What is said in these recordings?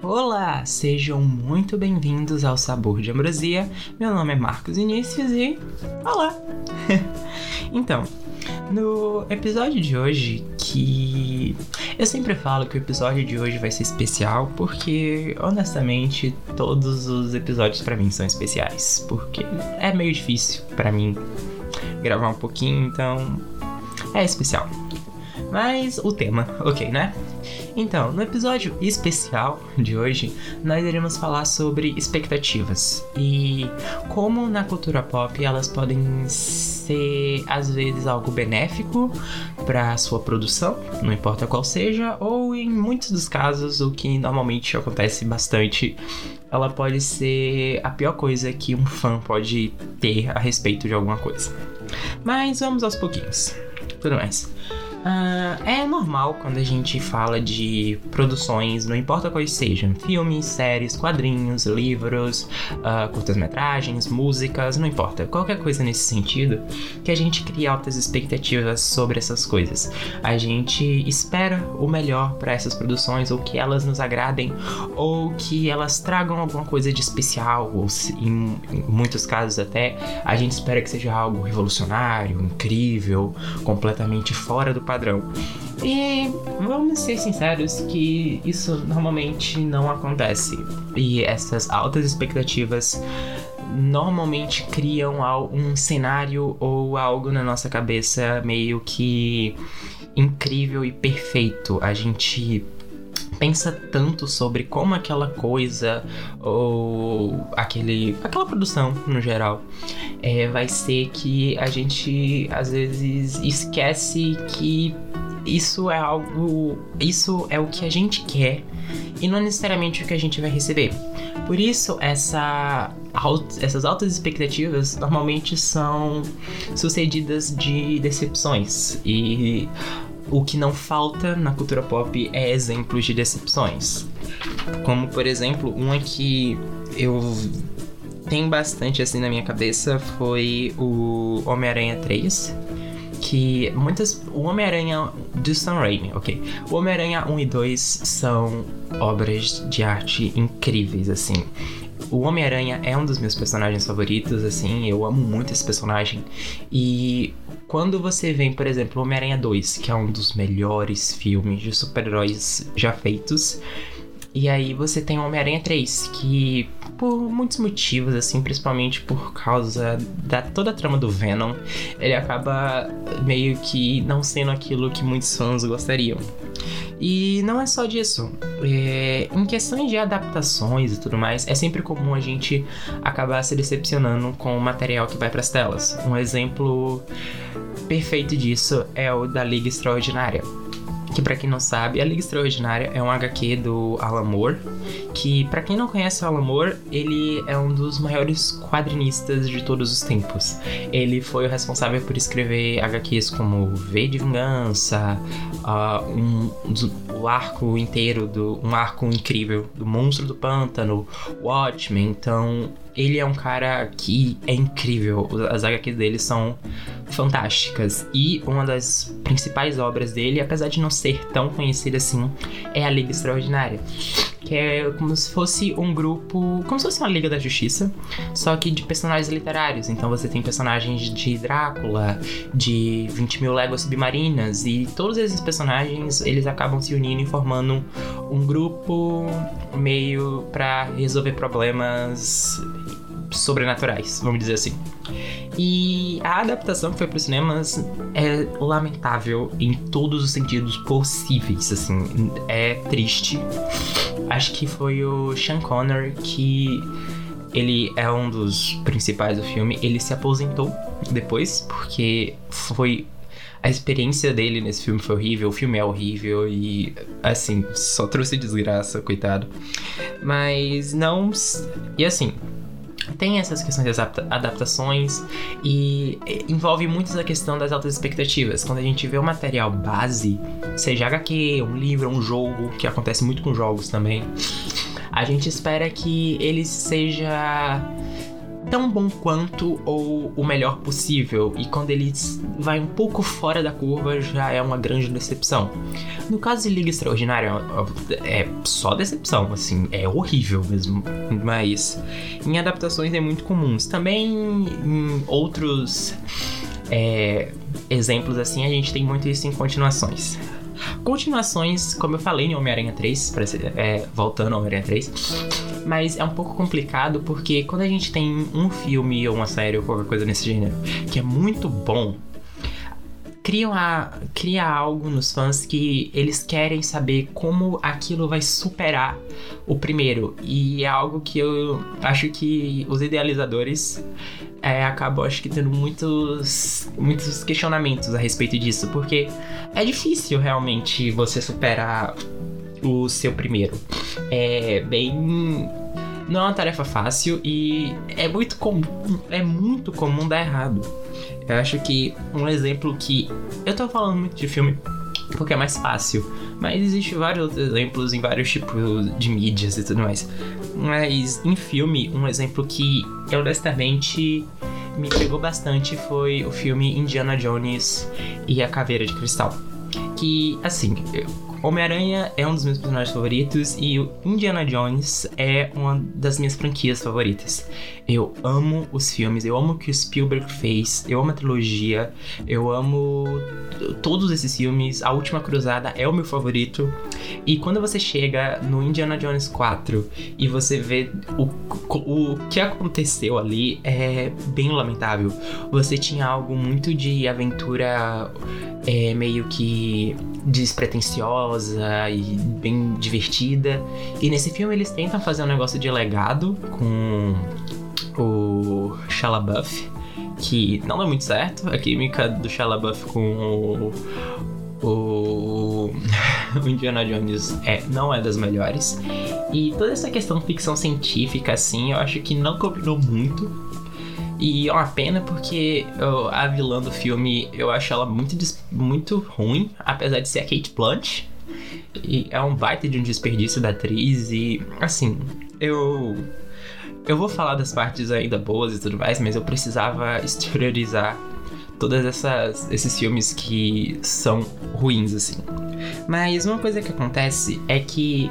Olá, sejam muito bem-vindos ao Sabor de Ambrosia. Meu nome é Marcos Vinícius e. Olá! então, no episódio de hoje, que eu sempre falo que o episódio de hoje vai ser especial porque, honestamente, todos os episódios para mim são especiais, porque é meio difícil para mim gravar um pouquinho, então é especial. Mas o tema, ok, né? Então, no episódio especial de hoje, nós iremos falar sobre expectativas e como na cultura pop elas podem ser às vezes algo benéfico para sua produção, não importa qual seja, ou em muitos dos casos, o que normalmente acontece bastante, ela pode ser a pior coisa que um fã pode ter a respeito de alguma coisa. Mas vamos aos pouquinhos. Tudo mais. Uh, é normal quando a gente fala de produções, não importa quais sejam, filmes, séries, quadrinhos, livros, uh, curtas-metragens, músicas, não importa, qualquer coisa nesse sentido, que a gente cria altas expectativas sobre essas coisas. A gente espera o melhor para essas produções, ou que elas nos agradem, ou que elas tragam alguma coisa de especial, ou se, em, em muitos casos até a gente espera que seja algo revolucionário, incrível, completamente fora do padrão. E vamos ser sinceros que isso normalmente não acontece. E essas altas expectativas normalmente criam um cenário ou algo na nossa cabeça meio que incrível e perfeito. A gente pensa tanto sobre como aquela coisa ou aquele aquela produção no geral é, vai ser que a gente às vezes esquece que isso é algo isso é o que a gente quer e não necessariamente o que a gente vai receber. Por isso essa essas altas expectativas normalmente são sucedidas de decepções e o que não falta na cultura pop é exemplos de decepções. Como, por exemplo, uma que eu tenho bastante assim na minha cabeça foi o Homem-Aranha 3. Que muitas. O Homem-Aranha do Sam Raimi, ok? O Homem-Aranha 1 e 2 são obras de arte incríveis, assim. O Homem-Aranha é um dos meus personagens favoritos, assim, eu amo muito esse personagem. E quando você vem, por exemplo, Homem-Aranha 2, que é um dos melhores filmes de super-heróis já feitos, e aí você tem Homem-Aranha 3, que por muitos motivos, assim, principalmente por causa da toda a trama do Venom, ele acaba meio que não sendo aquilo que muitos fãs gostariam. E não é só disso. É, em questões de adaptações e tudo mais, é sempre comum a gente acabar se decepcionando com o material que vai para as telas. Um exemplo perfeito disso é o da Liga Extraordinária que para quem não sabe, a Liga Extraordinária é um HQ do Alan Moore, que para quem não conhece o Alan Moore, ele é um dos maiores quadrinistas de todos os tempos. Ele foi o responsável por escrever HQs como V de Vingança, uh, um, um, o arco inteiro do um arco incrível do Monstro do Pântano, Watchmen, então ele é um cara que é incrível. As HQs dele são fantásticas. E uma das principais obras dele, apesar de não ser tão conhecida assim, é a Liga Extraordinária que é como se fosse um grupo, como se fosse uma Liga da Justiça, só que de personagens literários. Então você tem personagens de Drácula, de 20 mil léguas submarinas, e todos esses personagens eles acabam se unindo e formando um grupo meio para resolver problemas sobrenaturais, vamos dizer assim. E a adaptação que foi para os cinemas é lamentável em todos os sentidos possíveis, assim, é triste. Acho que foi o Sean Connor que ele é um dos principais do filme. Ele se aposentou depois porque foi a experiência dele nesse filme foi horrível, o filme é horrível e assim, só trouxe desgraça, coitado. Mas não. E assim, tem essas questões de adaptações e envolve muito essa questão das altas expectativas. Quando a gente vê o material base, seja HQ, um livro, um jogo, que acontece muito com jogos também, a gente espera que ele seja tão bom quanto ou o melhor possível, e quando ele vai um pouco fora da curva já é uma grande decepção. No caso de Liga Extraordinária, é só decepção, assim, é horrível mesmo, mas em adaptações é muito comuns. Também em outros é, exemplos assim, a gente tem muito isso em continuações. Continuações, como eu falei em Homem-Aranha 3, é, voltando ao Homem-Aranha 3, mas é um pouco complicado porque quando a gente tem um filme ou uma série ou qualquer coisa nesse gênero que é muito bom, cria, uma, cria algo nos fãs que eles querem saber como aquilo vai superar o primeiro. E é algo que eu acho que os idealizadores é, acabam, acho que, tendo muitos, muitos questionamentos a respeito disso, porque é difícil realmente você superar o seu primeiro. É bem não é uma tarefa fácil e é muito comum, é muito comum dar errado. Eu acho que um exemplo que. Eu tô falando muito de filme porque é mais fácil, mas existe vários outros exemplos em vários tipos de mídias e tudo mais. Mas em filme, um exemplo que honestamente me pegou bastante foi o filme Indiana Jones e a Caveira de Cristal. Que, assim, Homem-Aranha é um dos meus personagens favoritos e o Indiana Jones é uma das minhas franquias favoritas. Eu amo os filmes, eu amo o que o Spielberg fez, eu amo a trilogia, eu amo todos esses filmes. A Última Cruzada é o meu favorito. E quando você chega no Indiana Jones 4 e você vê o, o que aconteceu ali, é bem lamentável. Você tinha algo muito de aventura é, meio que despretensiosa e bem divertida. E nesse filme eles tentam fazer um negócio de legado com Shalabuff, que não dá muito certo. A química do Shalabuff com o, o, o Indiana Jones é, não é das melhores. E toda essa questão ficção científica, assim, eu acho que não combinou muito e é uma pena porque eu, a vilã do filme eu acho ela muito, muito ruim, apesar de ser a Kate Blanch. E é um baita de um desperdício da atriz. E assim, eu. Eu vou falar das partes ainda boas e tudo mais, mas eu precisava exteriorizar todas essas esses filmes que são ruins assim. Mas uma coisa que acontece é que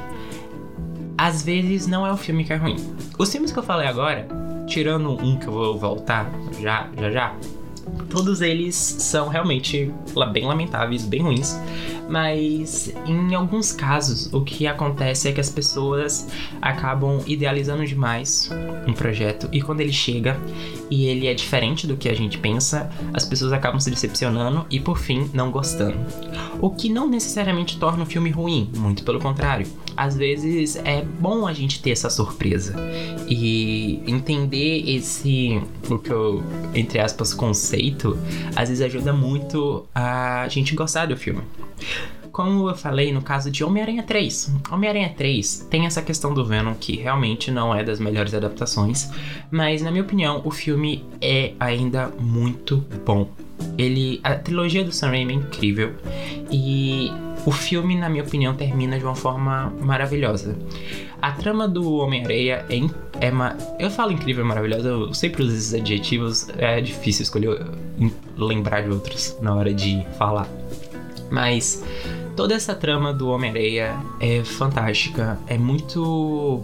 às vezes não é o filme que é ruim. Os filmes que eu falei agora tirando um que eu vou voltar já, já, já, todos eles são realmente bem lamentáveis, bem ruins. Mas em alguns casos, o que acontece é que as pessoas acabam idealizando demais um projeto e quando ele chega e ele é diferente do que a gente pensa, as pessoas acabam se decepcionando e por fim não gostando. O que não necessariamente torna o filme ruim, muito pelo contrário. Às vezes é bom a gente ter essa surpresa e entender esse, o que eu, entre aspas, conceito, às vezes ajuda muito a gente gostar do filme. Como eu falei no caso de Homem-Aranha 3. Homem-Aranha 3 tem essa questão do Venom que realmente não é das melhores adaptações, mas na minha opinião o filme é ainda muito bom. Ele, a trilogia do Sam Raimi é incrível e o filme, na minha opinião, termina de uma forma maravilhosa. A trama do Homem-Areia é, é uma. Eu falo incrível, maravilhosa, eu sempre uso esses adjetivos, é difícil escolher lembrar de outros na hora de falar. Mas toda essa trama do Homem-Areia é fantástica, é muito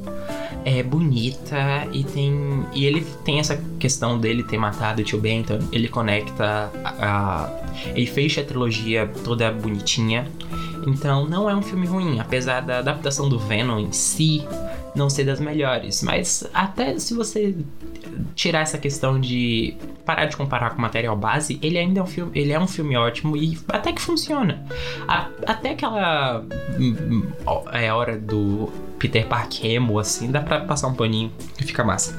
é bonita e tem e ele tem essa questão dele ter matado o tio Ben, ele conecta a, a ele fecha a trilogia toda bonitinha. Então não é um filme ruim, apesar da adaptação do Venom em si não ser das melhores, mas até se você tirar essa questão de parar de comparar com material base, ele ainda é um filme, ele é um filme ótimo e até que funciona. A, até aquela hum, hum, é hora do Peter Parker emo assim, dá para passar um paninho e fica massa.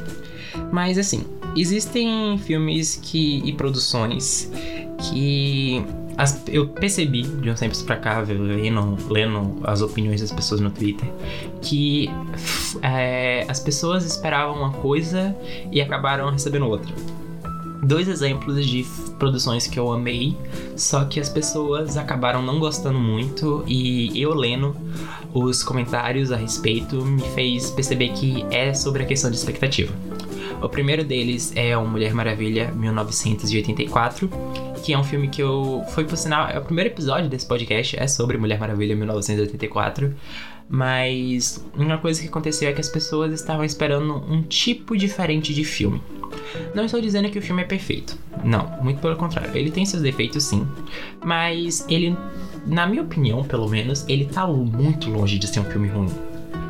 Mas assim, existem filmes que e produções que as, eu percebi de uns tempos pra cá, lendo, lendo as opiniões das pessoas no Twitter, que é, as pessoas esperavam uma coisa e acabaram recebendo outra. Dois exemplos de produções que eu amei, só que as pessoas acabaram não gostando muito e eu lendo os comentários a respeito me fez perceber que é sobre a questão de expectativa. O primeiro deles é o Mulher Maravilha 1984, que é um filme que eu. Foi por sinal. É o primeiro episódio desse podcast é sobre Mulher Maravilha 1984. Mas uma coisa que aconteceu é que as pessoas estavam esperando um tipo diferente de filme. Não estou dizendo que o filme é perfeito. Não, muito pelo contrário. Ele tem seus defeitos sim. Mas ele, na minha opinião, pelo menos, ele tá muito longe de ser um filme ruim.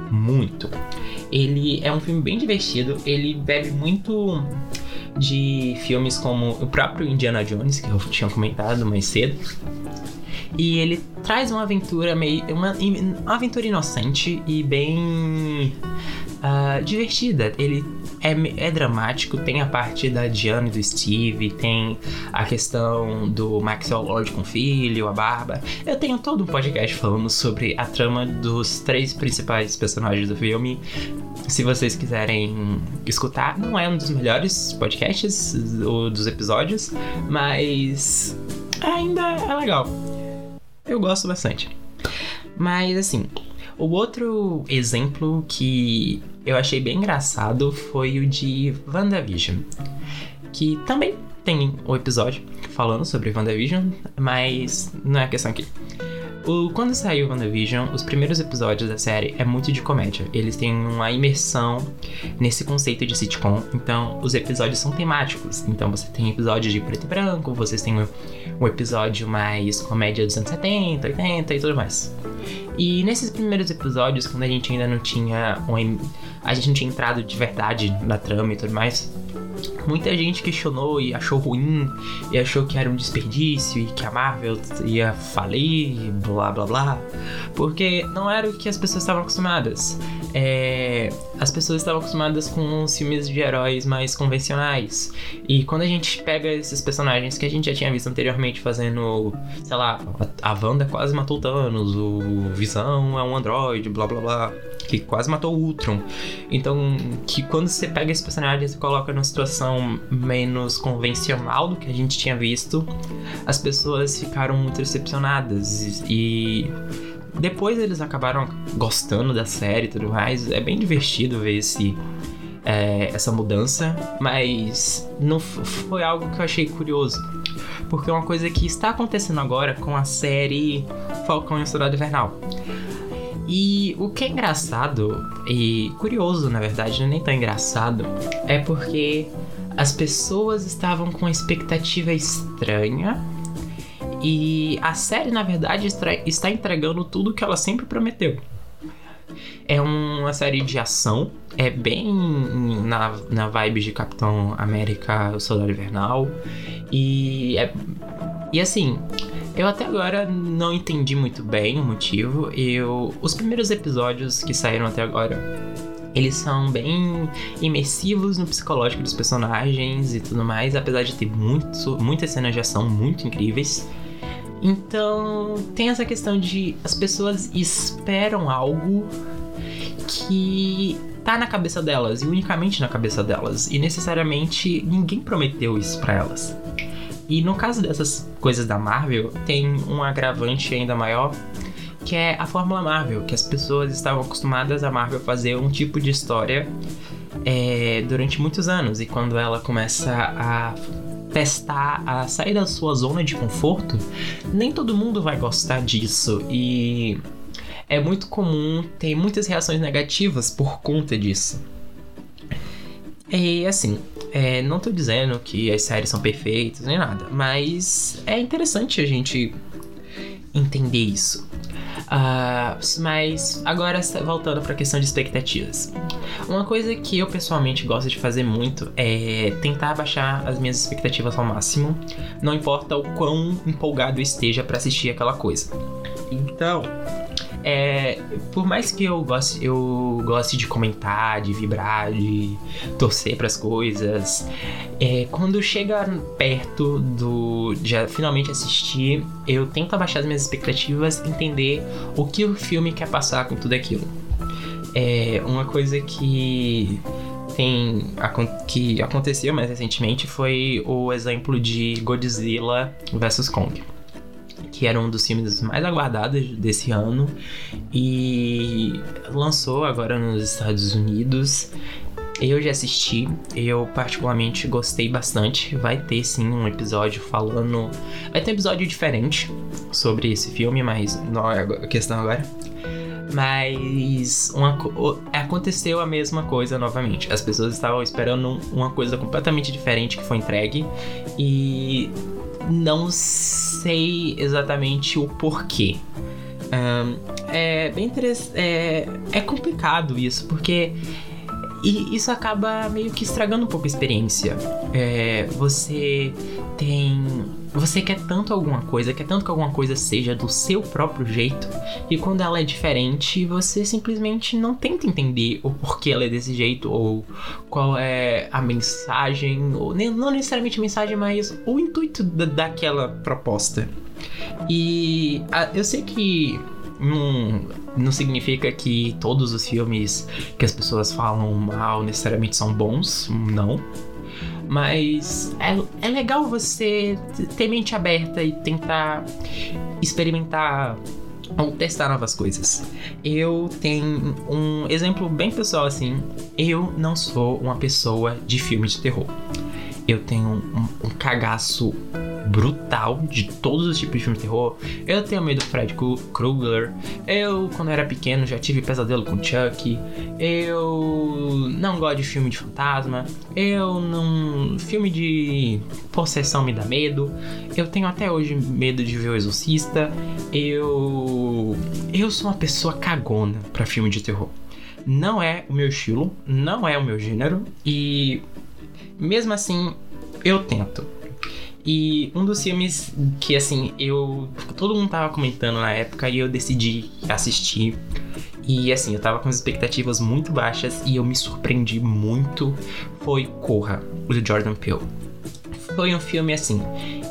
Muito. Ele é um filme bem divertido. Ele bebe muito de filmes como o próprio Indiana Jones, que eu tinha comentado mais cedo. E ele traz uma aventura meio. Uma, uma aventura inocente e bem. Uh, divertida. Ele é, é, dramático, tem a parte da Diana e do Steve, tem a questão do Maxwell Lord com filho, a Barba. Eu tenho todo um podcast falando sobre a trama dos três principais personagens do filme. Se vocês quiserem escutar, não é um dos melhores podcasts ou dos episódios, mas ainda é legal. Eu gosto bastante. Mas assim, o outro exemplo que eu achei bem engraçado foi o de WandaVision, que também tem o um episódio falando sobre WandaVision, mas não é a questão aqui. O, quando saiu WandaVision, os primeiros episódios da série é muito de comédia. Eles têm uma imersão nesse conceito de sitcom. Então, os episódios são temáticos. Então, você tem episódios de preto e branco, vocês têm um, um episódio mais comédia dos anos 70, 80 e tudo mais. E nesses primeiros episódios, quando a gente ainda não tinha. Um, a gente não tinha entrado de verdade na trama e tudo mais Muita gente questionou e achou ruim, e achou que era um desperdício e que a Marvel ia falir, blá blá blá, porque não era o que as pessoas estavam acostumadas. É, as pessoas estavam acostumadas com os filmes de heróis mais convencionais, e quando a gente pega esses personagens que a gente já tinha visto anteriormente fazendo, sei lá, a Wanda quase matou Thanos, o Visão é um androide, blá blá blá, que quase matou o Ultron. Então, que quando você pega esses personagens e coloca numa situação menos convencional do que a gente tinha visto, as pessoas ficaram muito decepcionadas e depois eles acabaram gostando da série e tudo mais. É bem divertido ver esse é, essa mudança, mas não foi algo que eu achei curioso. Porque é uma coisa que está acontecendo agora com a série Falcão e o Soldado Invernal. E o que é engraçado e curioso, na verdade, não é nem tão engraçado, é porque as pessoas estavam com uma expectativa estranha e a série, na verdade, está entregando tudo que ela sempre prometeu. É uma série de ação, é bem na, na vibe de Capitão América, o Soldado Invernal. E é. E assim, eu até agora não entendi muito bem o motivo. Eu, os primeiros episódios que saíram até agora, eles são bem imersivos no psicológico dos personagens e tudo mais, apesar de ter muito, muitas cenas de ação muito incríveis. Então, tem essa questão de as pessoas esperam algo que tá na cabeça delas e unicamente na cabeça delas, e necessariamente ninguém prometeu isso para elas. E no caso dessas coisas da Marvel, tem um agravante ainda maior, que é a Fórmula Marvel, que as pessoas estavam acostumadas a Marvel fazer um tipo de história é, durante muitos anos, e quando ela começa a testar a sair da sua zona de conforto, nem todo mundo vai gostar disso e é muito comum ter muitas reações negativas por conta disso. E assim, é, não tô dizendo que as séries são perfeitas nem nada, mas é interessante a gente entender isso. Uh, mas agora voltando para a questão de expectativas. Uma coisa que eu pessoalmente gosto de fazer muito é tentar baixar as minhas expectativas ao máximo, não importa o quão empolgado eu esteja para assistir aquela coisa. Então, é, por mais que eu goste, eu goste de comentar, de vibrar, de torcer para as coisas, é, quando chega perto do de finalmente assistir, eu tento abaixar as minhas expectativas, entender o que o filme quer passar com tudo aquilo. É uma coisa que tem que aconteceu mais recentemente foi o exemplo de Godzilla vs Kong que era um dos filmes mais aguardados desse ano e lançou agora nos Estados Unidos. eu já assisti, eu particularmente gostei bastante. Vai ter sim um episódio falando. Vai ter um episódio diferente sobre esse filme, mas não é a questão agora. Mas uma, aconteceu a mesma coisa novamente. As pessoas estavam esperando uma coisa completamente diferente que foi entregue e não sei exatamente o porquê. Um, é bem interessante. É, é complicado isso, porque e isso acaba meio que estragando um pouco a experiência. É, você tem. Você quer tanto alguma coisa, quer tanto que alguma coisa seja do seu próprio jeito, e quando ela é diferente, você simplesmente não tenta entender o porquê ela é desse jeito, ou qual é a mensagem, ou nem, não necessariamente a mensagem, mas o intuito da, daquela proposta. E a, eu sei que não, não significa que todos os filmes que as pessoas falam mal necessariamente são bons, não. Mas é, é legal você ter mente aberta e tentar experimentar ou testar novas coisas. Eu tenho um exemplo bem pessoal assim. Eu não sou uma pessoa de filme de terror. Eu tenho um, um cagaço brutal de todos os tipos de filme de terror. Eu tenho medo do Fred Krueger. Eu, quando era pequeno, já tive pesadelo com Chuck. Eu não gosto de filme de fantasma. Eu não. Filme de possessão me dá medo. Eu tenho até hoje medo de ver o Exorcista. Eu. Eu sou uma pessoa cagona para filme de terror. Não é o meu estilo, não é o meu gênero e mesmo assim eu tento. E um dos filmes que, assim, eu. Todo mundo tava comentando na época e eu decidi assistir. E, assim, eu tava com as expectativas muito baixas e eu me surpreendi muito. Foi Corra, do Jordan Peele. Foi um filme, assim.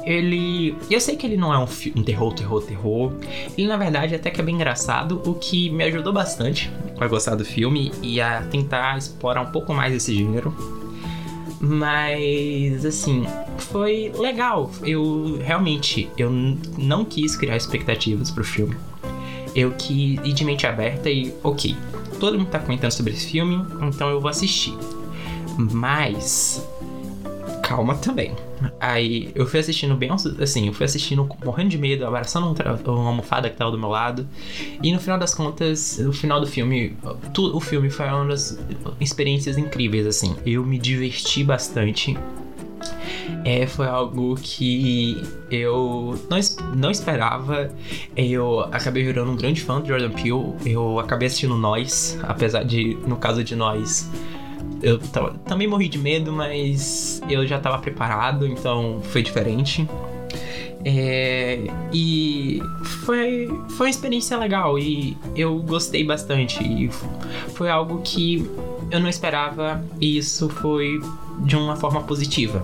Ele. Eu sei que ele não é um, um terror, terror, terror. Ele, na verdade, até que é bem engraçado, o que me ajudou bastante a gostar do filme e a tentar explorar um pouco mais esse gênero. Mas assim, foi legal. Eu realmente eu não quis criar expectativas pro filme. Eu quis ir de mente aberta e, ok, todo mundo tá comentando sobre esse filme, então eu vou assistir. Mas calma também. Aí eu fui assistindo bem, assim, eu fui assistindo morrendo de medo, abraçando uma almofada que tava do meu lado. E no final das contas, no final do filme, o filme foi uma das experiências incríveis, assim. Eu me diverti bastante. É, foi algo que eu não, não esperava. Eu acabei virando um grande fã do Jordan Peele. Eu acabei assistindo Nós, apesar de, no caso de Nós, eu também morri de medo, mas eu já tava preparado, então foi diferente. É, e foi, foi uma experiência legal e eu gostei bastante. E foi algo que eu não esperava e isso foi de uma forma positiva.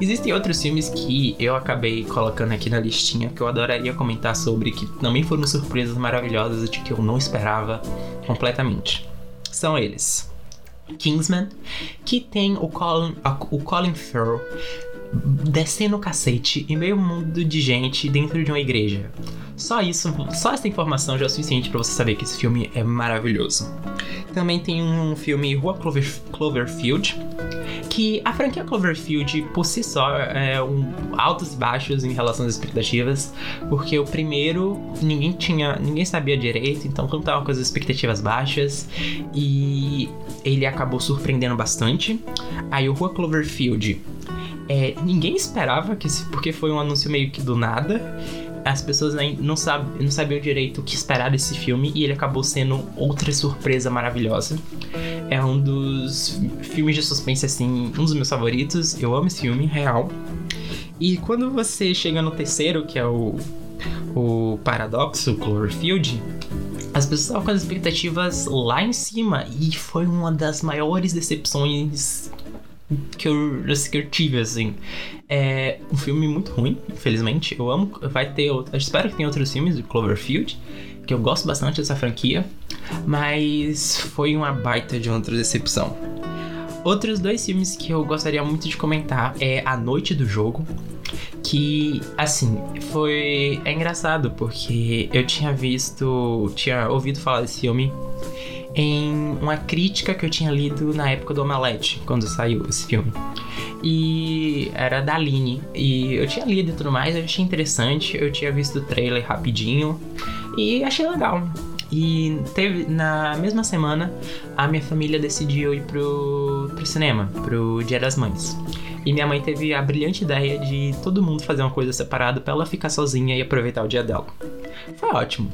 Existem outros filmes que eu acabei colocando aqui na listinha que eu adoraria comentar sobre, que também foram surpresas maravilhosas de que eu não esperava completamente. São eles: Kingsman, que tem o Colin, o Colin Farrell descendo o cacete em meio mundo de gente dentro de uma igreja. Só isso, só essa informação já é o suficiente para você saber que esse filme é maravilhoso. Também tem um filme Rua Clover, Cloverfield, que a franquia Cloverfield por si só é um altos e baixos em relação às expectativas, porque o primeiro ninguém tinha, ninguém sabia direito, então quando tava com as expectativas baixas e ele acabou surpreendendo bastante. Aí o Rua Cloverfield é, ninguém esperava que porque foi um anúncio meio que do nada as pessoas não, não sabiam direito o que esperar desse filme e ele acabou sendo outra surpresa maravilhosa. É um dos filmes de suspense, assim, um dos meus favoritos. Eu amo esse filme, real. E quando você chega no terceiro, que é o, o Paradoxo Cloverfield, as pessoas estavam com as expectativas lá em cima e foi uma das maiores decepções que eu, que eu tive, assim. É um filme muito ruim, infelizmente. Eu amo. Vai ter. Eu espero que tenha outros filmes de Cloverfield. Que eu gosto bastante dessa franquia. Mas foi uma baita de outra decepção. Outros dois filmes que eu gostaria muito de comentar é A Noite do Jogo. Que, assim, foi. É engraçado porque eu tinha visto. Tinha ouvido falar desse filme. em uma crítica que eu tinha lido na época do Omelete, quando saiu esse filme. E era da Aline. E eu tinha lido e tudo mais, eu achei interessante. Eu tinha visto o trailer rapidinho e achei legal. E teve, na mesma semana, a minha família decidiu ir pro, pro cinema, pro Dia das Mães. E minha mãe teve a brilhante ideia de todo mundo fazer uma coisa separada para ela ficar sozinha e aproveitar o dia dela. Foi ótimo.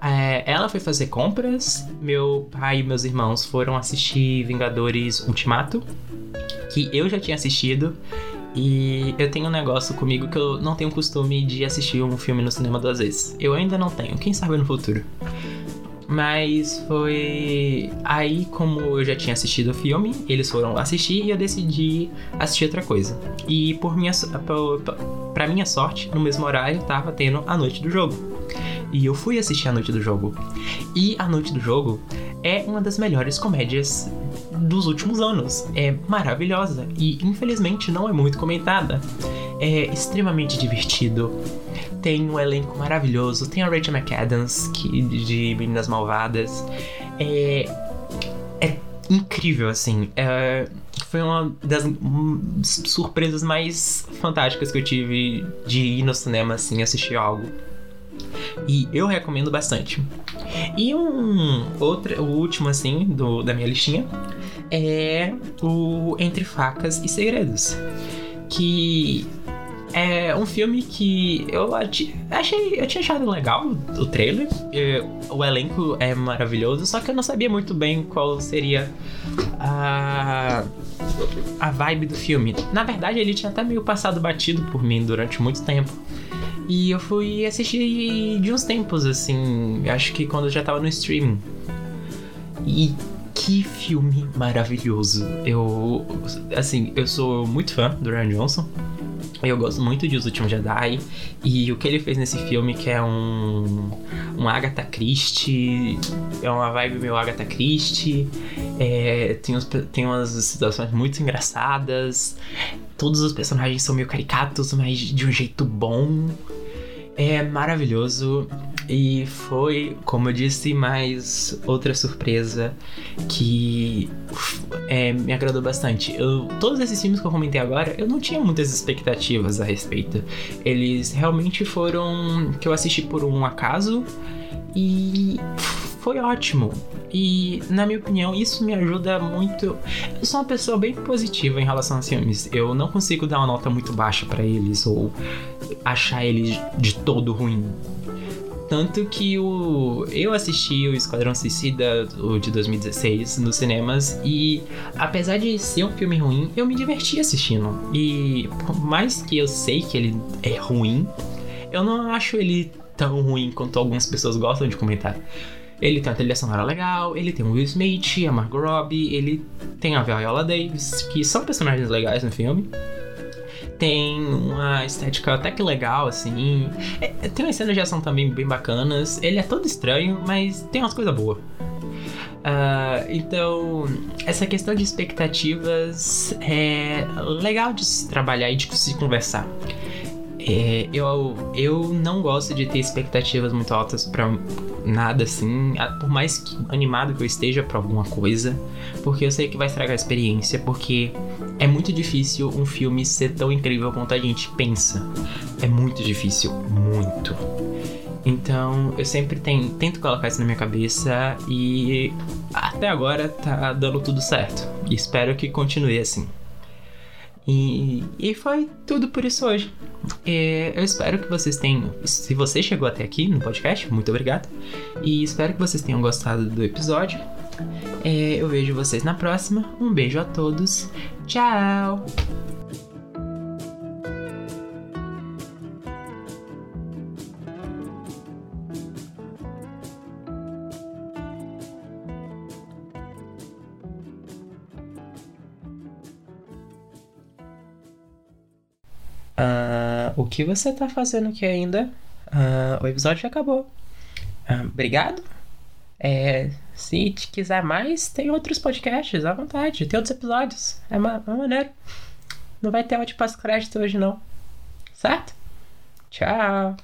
É, ela foi fazer compras, meu pai e meus irmãos foram assistir Vingadores Ultimato, que eu já tinha assistido. E eu tenho um negócio comigo que eu não tenho costume de assistir um filme no cinema duas vezes. Eu ainda não tenho, quem sabe no futuro. Mas foi aí, como eu já tinha assistido o filme, eles foram assistir e eu decidi assistir outra coisa. E por minha, pra minha sorte, no mesmo horário, tava tendo a noite do jogo. E eu fui assistir a noite do jogo. E a noite do jogo é uma das melhores comédias dos últimos anos. É maravilhosa e infelizmente não é muito comentada. É extremamente divertido. Tem um elenco maravilhoso. Tem a Rachel McAdams, que, de Meninas Malvadas. É, é incrível, assim. É, foi uma das surpresas mais fantásticas que eu tive de ir no cinema, assim, assistir algo. E eu recomendo bastante. E um outro, o último, assim, do, da minha listinha é o Entre Facas e Segredos. Que é um filme que eu achei. Eu tinha achado legal o trailer. O elenco é maravilhoso, só que eu não sabia muito bem qual seria a. a vibe do filme. Na verdade, ele tinha até meio passado batido por mim durante muito tempo. E eu fui assistir de uns tempos, assim. Acho que quando eu já tava no streaming. E que filme maravilhoso. Eu. Assim, eu sou muito fã do Ryan Johnson. Eu gosto muito de Os Últimos Jedi. E o que ele fez nesse filme, que é um. Um Agatha Christie. É uma vibe meio Agatha Christie. É, tem, uns, tem umas situações muito engraçadas. Todos os personagens são meio caricatos, mas de um jeito bom. É maravilhoso. E foi, como eu disse, mais outra surpresa que é, me agradou bastante. Eu, todos esses filmes que eu comentei agora, eu não tinha muitas expectativas a respeito. Eles realmente foram que eu assisti por um acaso e foi ótimo. E, na minha opinião, isso me ajuda muito. Eu sou uma pessoa bem positiva em relação a filmes. Eu não consigo dar uma nota muito baixa para eles ou achar eles de todo ruim. Tanto que o, eu assisti o Esquadrão Suicida, o de 2016, nos cinemas, e apesar de ser um filme ruim, eu me diverti assistindo. E por mais que eu sei que ele é ruim, eu não acho ele tão ruim quanto algumas pessoas gostam de comentar. Ele tem uma trilha sonora legal, ele tem o Will Smith, a Margot Robbie, ele tem a Viola Davis, que são personagens legais no filme tem uma estética até que legal, assim. É, tem umas cenas de ação também bem bacanas. Ele é todo estranho, mas tem umas coisas boas. Uh, então, essa questão de expectativas é legal de se trabalhar e de se conversar. É, eu, eu não gosto de ter expectativas muito altas para nada assim, por mais animado que eu esteja para alguma coisa, porque eu sei que vai estragar a experiência, porque é muito difícil um filme ser tão incrível quanto a gente pensa. É muito difícil, muito. Então eu sempre tem, tento colocar isso na minha cabeça e até agora tá dando tudo certo. E espero que continue assim. E, e foi tudo por isso hoje. É, eu espero que vocês tenham. Se você chegou até aqui no podcast, muito obrigado. E espero que vocês tenham gostado do episódio. É, eu vejo vocês na próxima. Um beijo a todos. Tchau! Uh, o que você tá fazendo aqui ainda? Uh, o episódio já acabou. Uh, obrigado. É, se quiser mais, tem outros podcasts, à vontade. Tem outros episódios. É, uma, é maneiro. Não vai ter áudio pós-crédito hoje, não. Certo? Tchau.